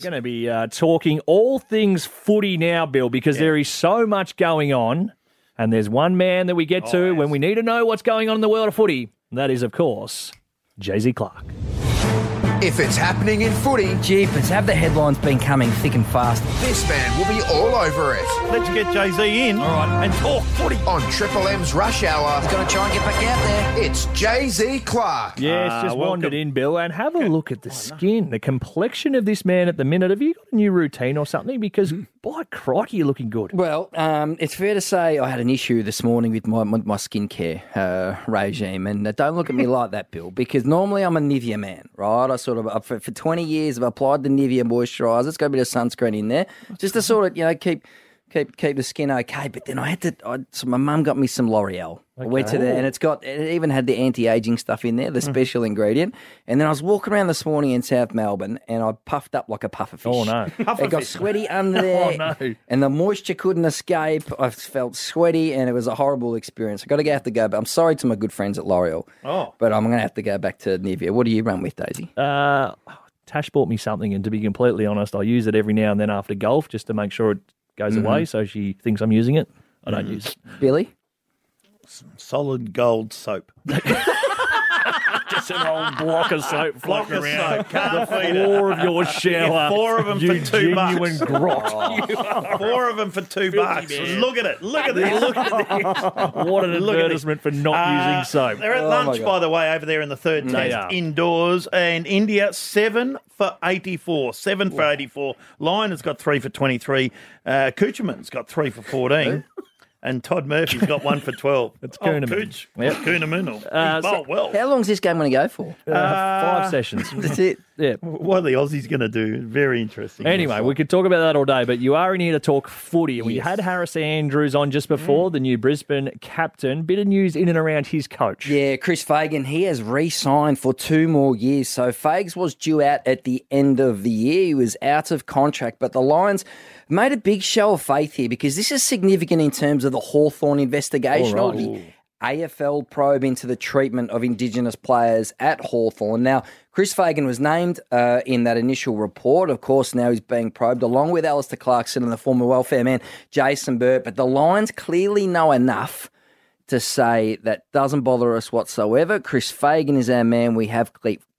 Going to be uh, talking all things footy now, Bill, because there is so much going on. And there's one man that we get to when we need to know what's going on in the world of footy. And that is, of course, Jay Z Clark. If it's happening in footy, Jeepers, have the headlines been coming thick and fast? this man will be all over it. Let's get Jay Z in All right, and talk footy. On Triple M's Rush Hour, Got to try and get back out there. it's Jay Z Clark. Yes, Ah, just welcome. wandered in, Bill, and have a look at the skin, the complexion of this man at the minute. Have you got a new routine or something? Because, by crikey, you're looking good. Well, um, it's fair to say I had an issue this morning with my my, my skincare uh, regime, and uh, don't look at me like that, Bill, because normally I'm a Nivea man, right? I sort of uh, for, for 20 years I've applied the Nivea moisturiser. It's got a bit of sunscreen in there, just to sort of you know keep. Keep, keep the skin okay, but then I had to. I, so my mum got me some L'Oreal. I went to there, and it's got. It even had the anti-aging stuff in there, the special ingredient. And then I was walking around this morning in South Melbourne, and I puffed up like a puffer fish. Oh, no. It got sweaty under there, no. and the moisture couldn't escape. I felt sweaty, and it was a horrible experience. I got to go have to go, but I'm sorry to my good friends at L'Oreal. Oh. but I'm going to have to go back to Nivea. What do you run with, Daisy? Uh, Tash bought me something, and to be completely honest, I use it every now and then after golf just to make sure it goes mm-hmm. away. So she thinks I'm using it. I don't mm-hmm. use it. Billy? Solid gold soap. Just an old block of soap Block floating of around. soap. Can't beat it. Four of your shower. four of 'em for you two bucks. genuine grot. Four of them for two bucks. man. Look at it. Look at this. Look at this. what an Look at advertisement for not Uh, using soap. They're at Oh, lunch, by the way, over there in the third They test indoors. And India, seven for 84. Seven for 84. Lyon has got three for 23. Uh, Kuhnemann's got three for 14. And Todd Murphy's got one for 12. That's Kuhnemann. Cooch. Yep. Kuhnemann. Uh, He's so- well. How long's this game going to go for? Uh, five sessions. That's it. Yeah. What are the Aussies going to do? Very interesting. Anyway, we could talk about that all day, but you are in here to talk footy. We Yes. had Harris Andrews on just before, the new Brisbane captain. Bit of news in and around his coach. Yeah, Chris Fagan, he has re signed for two more years. So Fags was due out at the end of the year. He was out of contract, but the Lions made a big show of faith here because this is significant in terms of the Hawthorn investigation. All the AFL probe into the treatment of Indigenous players at Hawthorn. Now, Chris Fagan was named uh, in that initial report. Of course, now he's being probed along with Alastair Clarkson and the former welfare man Jason Burt. But the Lions clearly know enough to say that doesn't bother us whatsoever. Chris Fagan is our man. We have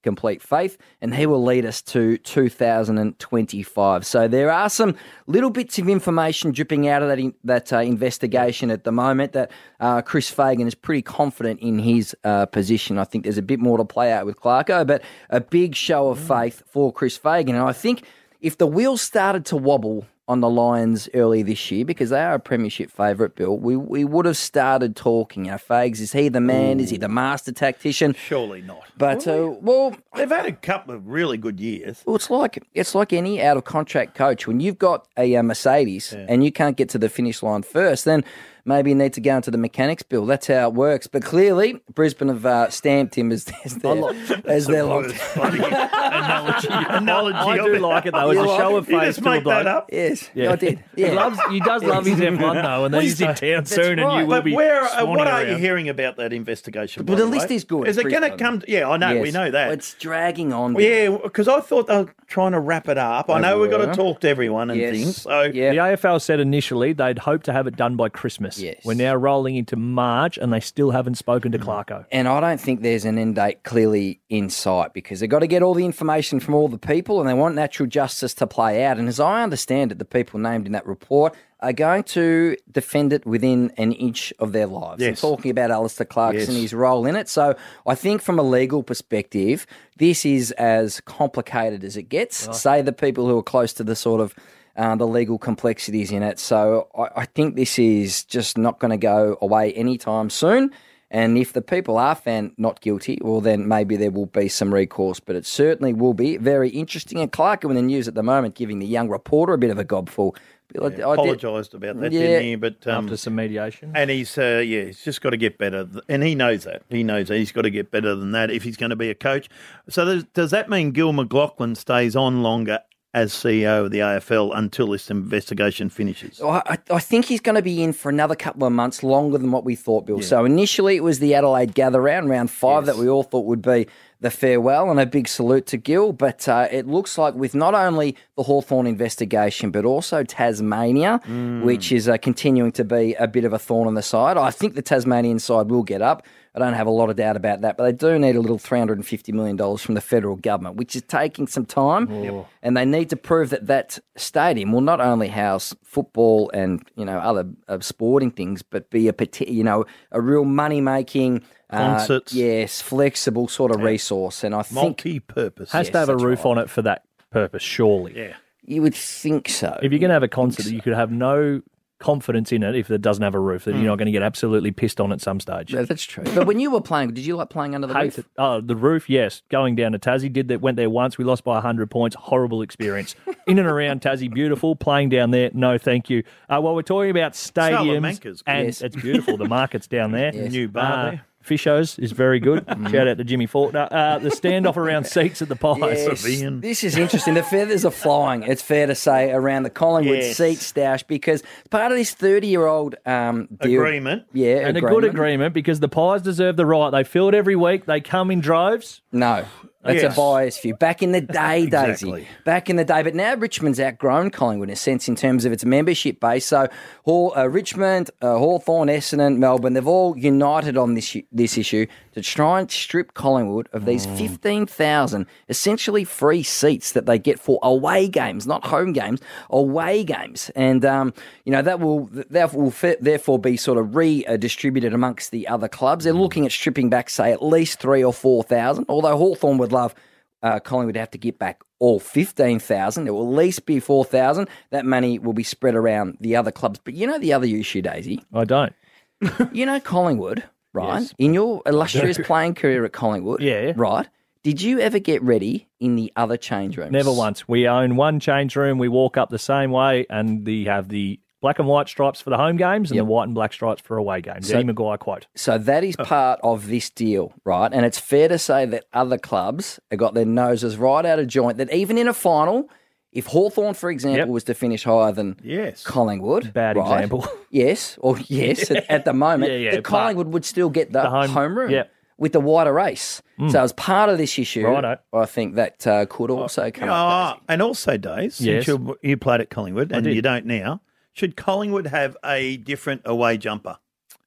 complete, faith, and he will lead us to 2025. So there are some little bits of information dripping out of that in, that uh, investigation at the moment. That uh, Chris Fagan is pretty confident in his uh, position. I think there's a bit more to play out with Clarko, but a big show of faith for Chris Fagan, and I think if the wheels started to wobble on the Lions early this year because they are a premiership favourite, Bill, we, we would have started talking. You know, Fags, is he the man? Is he the master tactician? Surely not. But, uh, well, They've had a couple of really good years. well, it's like it's like any out of contract coach. When you've got a, uh Mercedes and you can't get to the finish line first, then maybe you need to go into the mechanics bill. That's how it works. But clearly, Brisbane have uh, stamped him as, as their, as their long. It's analogy. analogy I of do it. like it though. It's a You show like of You faith just to the make that bloke. up. Yes, Yeah. I did. He loves. He does love his F1 though, and then he's in town soon, and you will But be. where? Uh, swanning what are you hearing about that investigation? Well, by the way? list is good, Is it going to come? Yeah, I know. We know that. It's dragging on. yeah, because I thought they were trying to wrap it up. I know we've got to talk to everyone and things. So The AFL said initially they'd hope to have it done by Christmas. Yes. We're now rolling into March, and they still haven't spoken to mm-hmm. Clarko. And I don't think there's an end date clearly in sight because they've got to get all the information from all the people and they want natural justice to play out. And as I understand it, the people named in that report are going to defend it within an inch of their lives. I'm Yes. talking about Alastair Clarkson, Yes. his role in it. So I think from a legal perspective, this is as complicated as it gets. Say the people who are close to the sort of uh, the legal complexities in it. So I, I think this is just not going to go away anytime soon. And if the people are found not guilty, well, then maybe there will be some recourse. But it certainly will be very interesting. And Clark in the news at the moment, giving the young reporter a bit of a gobful. I- I apologised about that, Yeah. didn't he? But um, After some mediation. and he's uh, yeah, he's just got to get better, and he knows that. He knows that he's got to get better than that if he's going to be a coach. So does, does that mean Gil McLachlan stays on longer as CEO of the AFL until this investigation finishes. I, I- think he's going to be in for another couple of months, longer than what we thought, Bill. So initially it was the Adelaide Gather Round, round five, that we all thought would be the farewell, and a big salute to Gill. But uh, it looks like with not only the Hawthorn investigation, but also Tasmania, which is uh, continuing to be a bit of a thorn on the side. I think the Tasmanian side will get up. I don't have a lot of doubt about that, but they do need a little $350 million from the federal government, which is taking some time. And they need to prove that that stadium will not only house football and, you know, other uh, sporting things, but be a, you know, a real money-making, uh, Concerts. yes, flexible sort of resource. And I think Multi-purpose. Has to have a roof on it for that purpose, surely. Yeah. you would think so. If you're going to have a concert that you could have no confidence in it if it doesn't have a roof, that you're not going to get absolutely pissed on at some stage. Yeah, that's true. But when you were playing, did you like playing under the Hate roof? it. Oh, the roof, yes. Going down to Tassie, did that. Went there once. We lost by hundred points. Horrible experience. In and around Tassie, beautiful. Playing down there, no, thank you. Uh, while we're talking about stadiums, and Yes. it's beautiful. The market's down there. New bar there. Fisho's is very good. Shout out to Jimmy Faulkner. Uh, the standoff around seats at the Pies. Yes, this is interesting. The feathers are flying, it's fair to say, around the Collingwood Yes. seat stash because part of this 30 year old um, deal. Agreement. Yeah, And a good agreement because the Pies deserve the right. They fill it every week. They come in droves. No. That's Yes. a bias view. Back in the day, Exactly. Daisy. Back in the day. But now Richmond's outgrown Collingwood in a sense in terms of its membership base. So Hall, uh, Richmond, uh, Hawthorn, Essendon, Melbourne, they've all united on this, this issue to try and strip Collingwood of these 15,000 essentially free seats that they get for away games, not home games, away games. And, um, you know, that will, that will therefore be sort of redistributed amongst the other clubs. They're looking at stripping back, say, at least three or 4,000, although Hawthorn would love uh, Collingwood have to get back all 15,000. It will at least be 4,000. That money will be spread around the other clubs. But you know the other issue, Daisy? I don't. You know Collingwood, right? In your illustrious playing career at Collingwood, Yeah. right? Did you ever get ready in the other change rooms? Never once. We own one change room. We walk up the same way, and we have the black and white stripes for the home games and Yep. the white and black stripes for away games. So- Eddie McGuire quote. So that is part of this deal, right? And it's fair to say that other clubs have got their noses right out of joint. That even in a final, if Hawthorn, for example, Yep. was to finish higher than Yes. Collingwood, Bad right? example. Yes, or yes, at, at the moment, Yeah, yeah, the Collingwood would still get the, the home, home- room yep. with the wider race. So as part of this issue, Righto. I think that uh, could also come up. Ah, and also, Days, Yes. since you, you played at Collingwood and did. you don't now, should Collingwood have a different away jumper?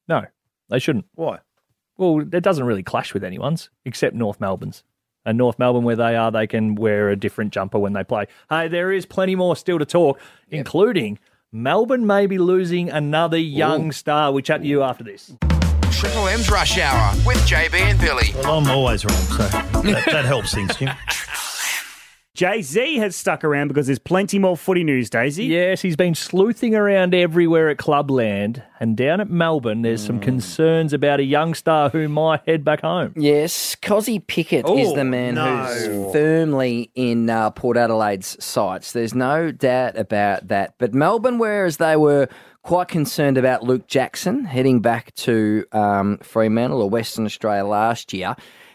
No, they shouldn't. Why? Well, it doesn't really clash with anyone's except North Melbourne's. And North Melbourne, where they are, they can wear a different jumper when they play. Hey, there is plenty more still to talk, including Melbourne may be losing another young star. We chat to you after this. Triple M's Rush Hour with JB and Billy. Well, I'm always wrong, so that, that helps things, Jim. Jay Z has stuck around because there's plenty more footy news, Daisy. Yes, he's been sleuthing around everywhere at Clubland, and down at Melbourne, there's some concerns about a young star who might head back home. Yes, Kozzy Pickett is Oh, the man no. who's firmly in uh, Port Adelaide's sights. There's no doubt about that. But Melbourne, whereas they were quite concerned about Luke Jackson heading back to um, Fremantle or Western Australia last year,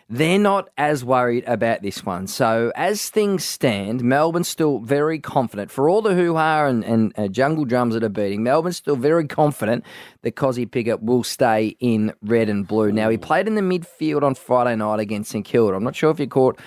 they're not as worried about this one. So, as things stand, Melbourne's still very confident. For all the hoo ha and, and uh, jungle drums that are beating, Melbourne's still very confident that Kozzy Pickett will stay in red and blue. Now, he played in the midfield on Friday night against St Kilda. I'm not sure if you caught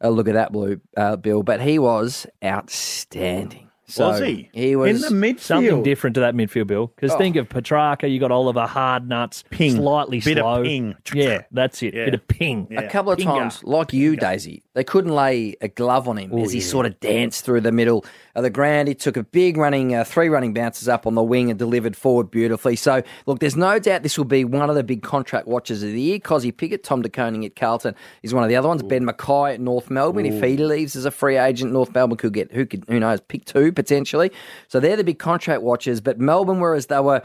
a look at that, Blue uh, Bill, but he was outstanding. So was he? He was in the midfield. Something different to that midfield, Bill. Because think oh. of Petracca, you got Oliver Hard nuts, Ping. slightly Bit of slow. ping. Yeah, that's it. Yeah. Bit of ping. a couple of Pinger. times, like you, Daisy, they couldn't lay a glove on him as he sort of danced through the middle of the ground. He took a big running, uh, three running bounces up on the wing and delivered forward beautifully. So, look, there's no doubt this will be one of the big contract watches of the year. Kozzy Pickett, Tom De Koning at Carlton is one of the other ones. Ben McKay at North Melbourne. If he leaves as a free agent, North Melbourne could get who could who knows pick two potentially. So they're the big contract watchers. But Melbourne, whereas they were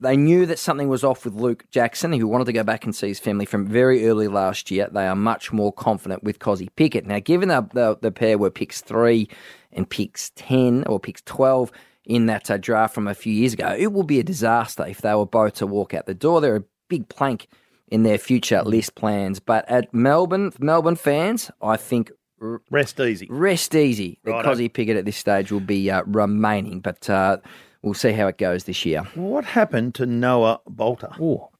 they knew that something was off with Luke Jackson, who wanted to go back and see his family from very early last year. They are much more confident with Kozzy Pickett. Now, given the, the, the pair were picks three and picks 10 or picks 12 in that uh, draft from a few years ago, it will be a disaster if they were both to walk out the door. They're a big plank in their future list plans. But at Melbourne, Melbourne fans, I think Rest easy. rest easy that Righto. Cozzy Pickett at this stage will be uh, remaining, but uh, we'll see how it goes this year. What happened to Noah Balta? Oh,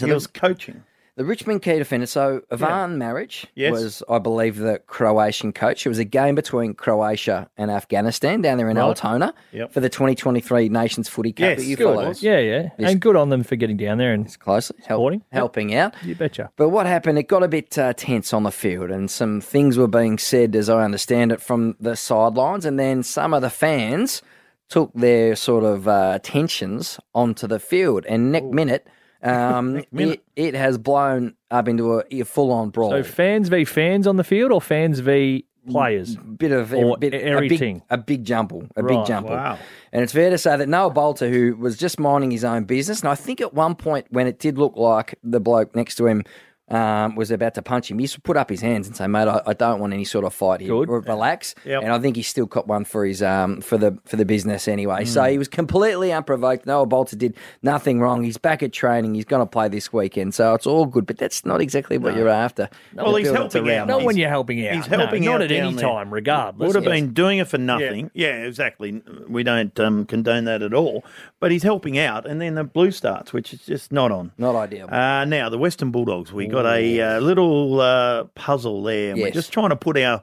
he was coaching. The Richmond key defender, so Ivan Maric Yes. was, I believe, the Croatian coach. It was a game between Croatia and Afghanistan down there in Altona Yep. for the 2023 Nations Footy Cup Yes, that you good. follow yeah, yeah. And good on them for getting down there and closely, help- Supporting. Yep. helping out. you betcha. But what happened? It got a bit uh, tense on the field, and some things were being said, as I understand it, from the sidelines. And then some of the fans took their sort of uh, tensions onto the field. And next minute, um, minute. It, it has blown up into a, a full-on brawl. So fans v fans on the field or fans v players? bit of Or a, bit, a everything. big, a big jumble, a Right, big jumble. wow. And it's fair to say that Noah Balta, who was just minding his own business, and I think at one point when it did look like the bloke next to him um, was about to punch him, he used to put up his hands and say, "Mate, I, I don't want any sort of fight here. Good. Relax." Yep. And I think he still got one for his um, for the for the business anyway. Hmm. So he was completely unprovoked. Noah Balta did nothing wrong. He's back at training. He's going to play this weekend, so it's all good. But that's not exactly what you're after. Well, he's helping out. Not one. when you're helping out. He's helping no, out Not at any there. time, regardless. Would have Yes. been doing it for nothing. Yeah. exactly. We don't um, condone that at all. But he's helping out, and then the blue starts, which is just not on. Not ideal. Uh, now, the Western Bulldogs, we got a uh, little uh, puzzle there, and we're Yes. just trying to put our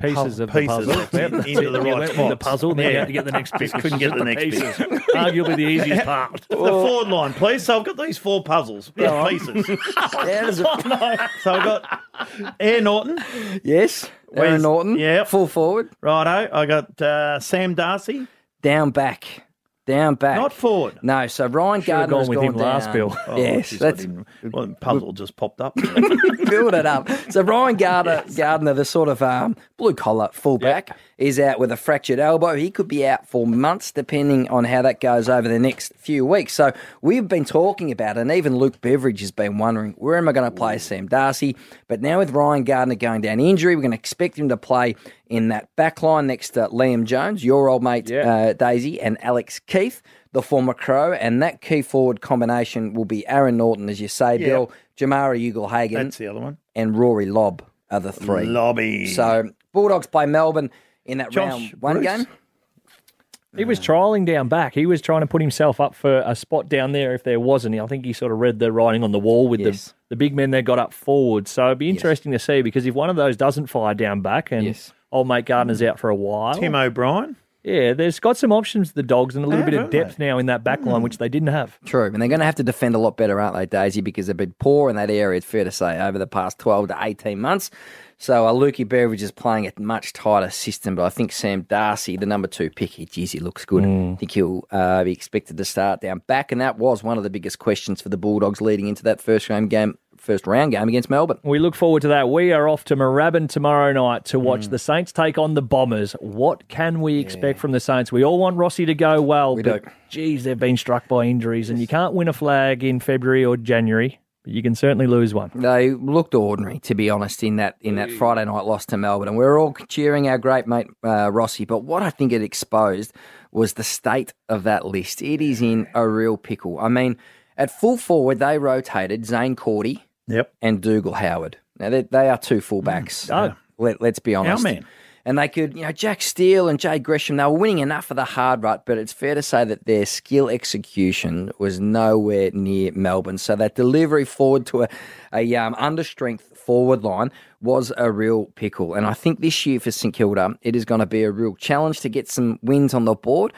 pieces of pieces the puzzle. in- into the right went with spots. The puzzle, then you Yeah. to get the next bit. Couldn't get the next bit. pieces. Arguably the easiest part. the forward line, please. So I've got these four puzzles, Go on. pieces. Yeah, there's a- so I've got Air Naughton, yes, Aaron Where's- Naughton. yeah. full forward. righto. I got uh, Sam Darcy, Down back. Down back. not forward. No, so Ryan Should have Gardner gone has with gone him last, down. Bill. Oh, yes, geez, that's well, puzzle just popped up. build it up. So Ryan Gardner, Gardner, the sort of um, blue collar fullback, is out with a fractured elbow. He could be out for months, depending on how that goes over the next few weeks. So we've been talking about, it, and even Luke Beveridge has been wondering, where am I going to play Sam Darcy? But now with Ryan Gardner going down injury, we're going to expect him to play in that back line next to Liam Jones, your old mate uh, Daisy, and Alex Keith, the former Crow. And that key forward combination will be Aaron Naughton, as you say, Bill, Jamarra Ugle-Hagan, That's the other one. and Rory Lobb are the three. Lobby. So Bulldogs play Melbourne in that Josh round one Bruce. game. He was trialling down back. He was trying to put himself up for a spot down there if there wasn't. I think he sort of read the writing on the wall with Yes. the, the big men they got up forward. So it'd be interesting to see because if one of those doesn't fire down back and Yes. old mate Gardner's out for a while, Tim O'Brien. Yeah, there's got some options, the dogs, and a little Have, bit of haven't depth now in that back line, which they didn't have. True, and they're going to have to defend a lot better, aren't they, Daisy? Because they've been poor in that area. It's fair to say over the past twelve to eighteen months. So uh, Lukey Beveridge is playing a much tighter system, but I think Sam Darcy, the number two pick, he, geez, he looks good. I think he'll uh, be expected to start down back, and that was one of the biggest questions for the Bulldogs leading into that first game, game first round game against Melbourne. We look forward to that. We are off to Moorabbin tomorrow night to watch the Saints take on the Bombers. What can we expect from the Saints? We all want Rossi to go well, We but do. geez, they've been struck by injuries, and you can't win a flag in February or January, but you can certainly lose one. They looked ordinary, to be honest, in that in that Friday night loss to Melbourne, and we are all cheering our great mate uh, Rossi. But what I think it exposed was the state of that list. It is in a real pickle. I mean, at full forward, they rotated Zane Cordy Yep. and Dougal Howard. Now they, they are two fullbacks. Oh. Let, let's be honest. man. And they could, you know, Jack Steele and Jade Gresham, they were winning enough for the hard rut, but it's fair to say that their skill execution was nowhere near Melbourne. So that delivery forward to a, a um, understrength forward line was a real pickle. And I think this year for St Kilda, it is going to be a real challenge to get some wins on the board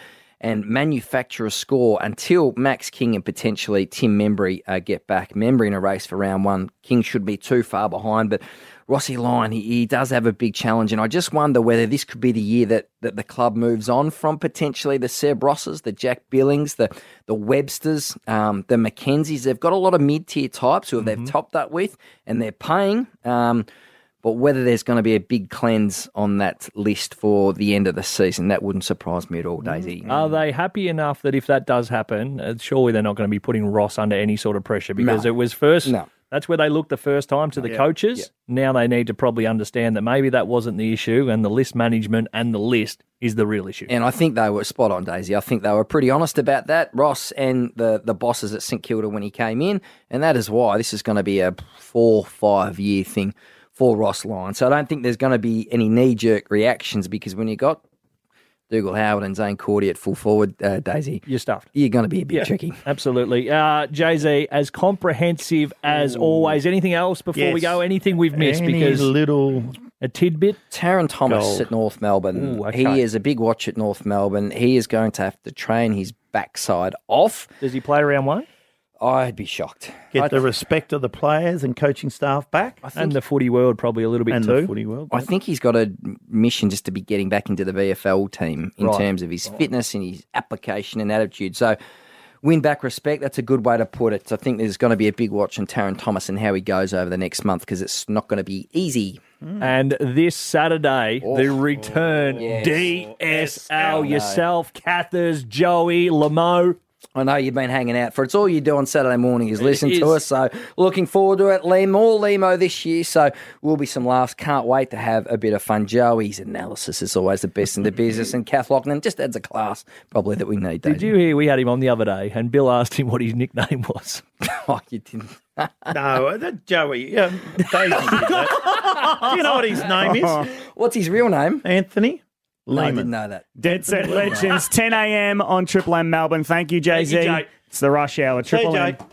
and manufacture a score until Max King and potentially Tim Membrey uh, get back. Membrey in a race for round one. King should be too far behind, but Rossi Lyon, he, he does have a big challenge, and I just wonder whether this could be the year that, that the club moves on from potentially the Seb Rosses, the Jack Billings, the the Websters, um, the Mackenzies. They've got a lot of mid tier types who they've topped up with, and they're paying. Um, but whether there's going to be a big cleanse on that list for the end of the season, that wouldn't surprise me at all, Daisy. Are they happy enough that if that does happen, uh, surely they're not going to be putting Ross under any sort of pressure because No. it was first. No. That's where they looked the first time to the coaches. Now they need to probably understand that maybe that wasn't the issue, and the list management and the list is the real issue. And I think they were spot on, Daisy. I think they were pretty honest about that, Ross and the, the bosses at St Kilda when he came in. And that is why this is going to be a four, five year thing for Ross Lyon. So I don't think there's going to be any knee jerk reactions because when you got Dougal Howard and Zane Cordy at full forward, uh, Daisy, You're stuffed. you're going to be a bit Yeah, tricky. Absolutely. Uh, Jay Z, as comprehensive as always. Anything else before we go? Anything we've missed? Any because little a tidbit. Tarryn Thomas Gold. at North Melbourne. Ooh, okay. He is a big watch at North Melbourne. He is going to have to train his backside off. Does he play round one? I'd be shocked. get I, the respect of the players and coaching staff back, And the footy world probably a little bit and too. the footy world. I think he's got a mission just to be getting back into the VFL team in Right. terms of his fitness and his application and attitude. So, win back respect. That's a good way to put it. I think there's going to be a big watch on Tarryn Thomas and how he goes over the next month because it's not going to be easy. Mm. And this Saturday, oh. the Oh. return Yes. DSL yourself, Cathers, Joey, Lamo. I know you've been hanging out for it's all you do on Saturday morning is listen to us. So looking forward to it. Lee, more Limo this year, so will be some laughs. Can't wait to have a bit of fun. Joey's analysis is always the best in the business, and Kath Loughlin just adds a class probably that we need. Did you hear we had him on the other day and Bill asked him what his nickname was? Oh, you didn't. no, that Joey, um, Daisy did that. Do you know what his name is? What's his real name? Anthony No, I didn't know that. Dead Set Legends, 10 a.m. on Triple M Melbourne. Thank you, Jay Z. Thank you, Jay. It's the rush hour. Triple Jay. M.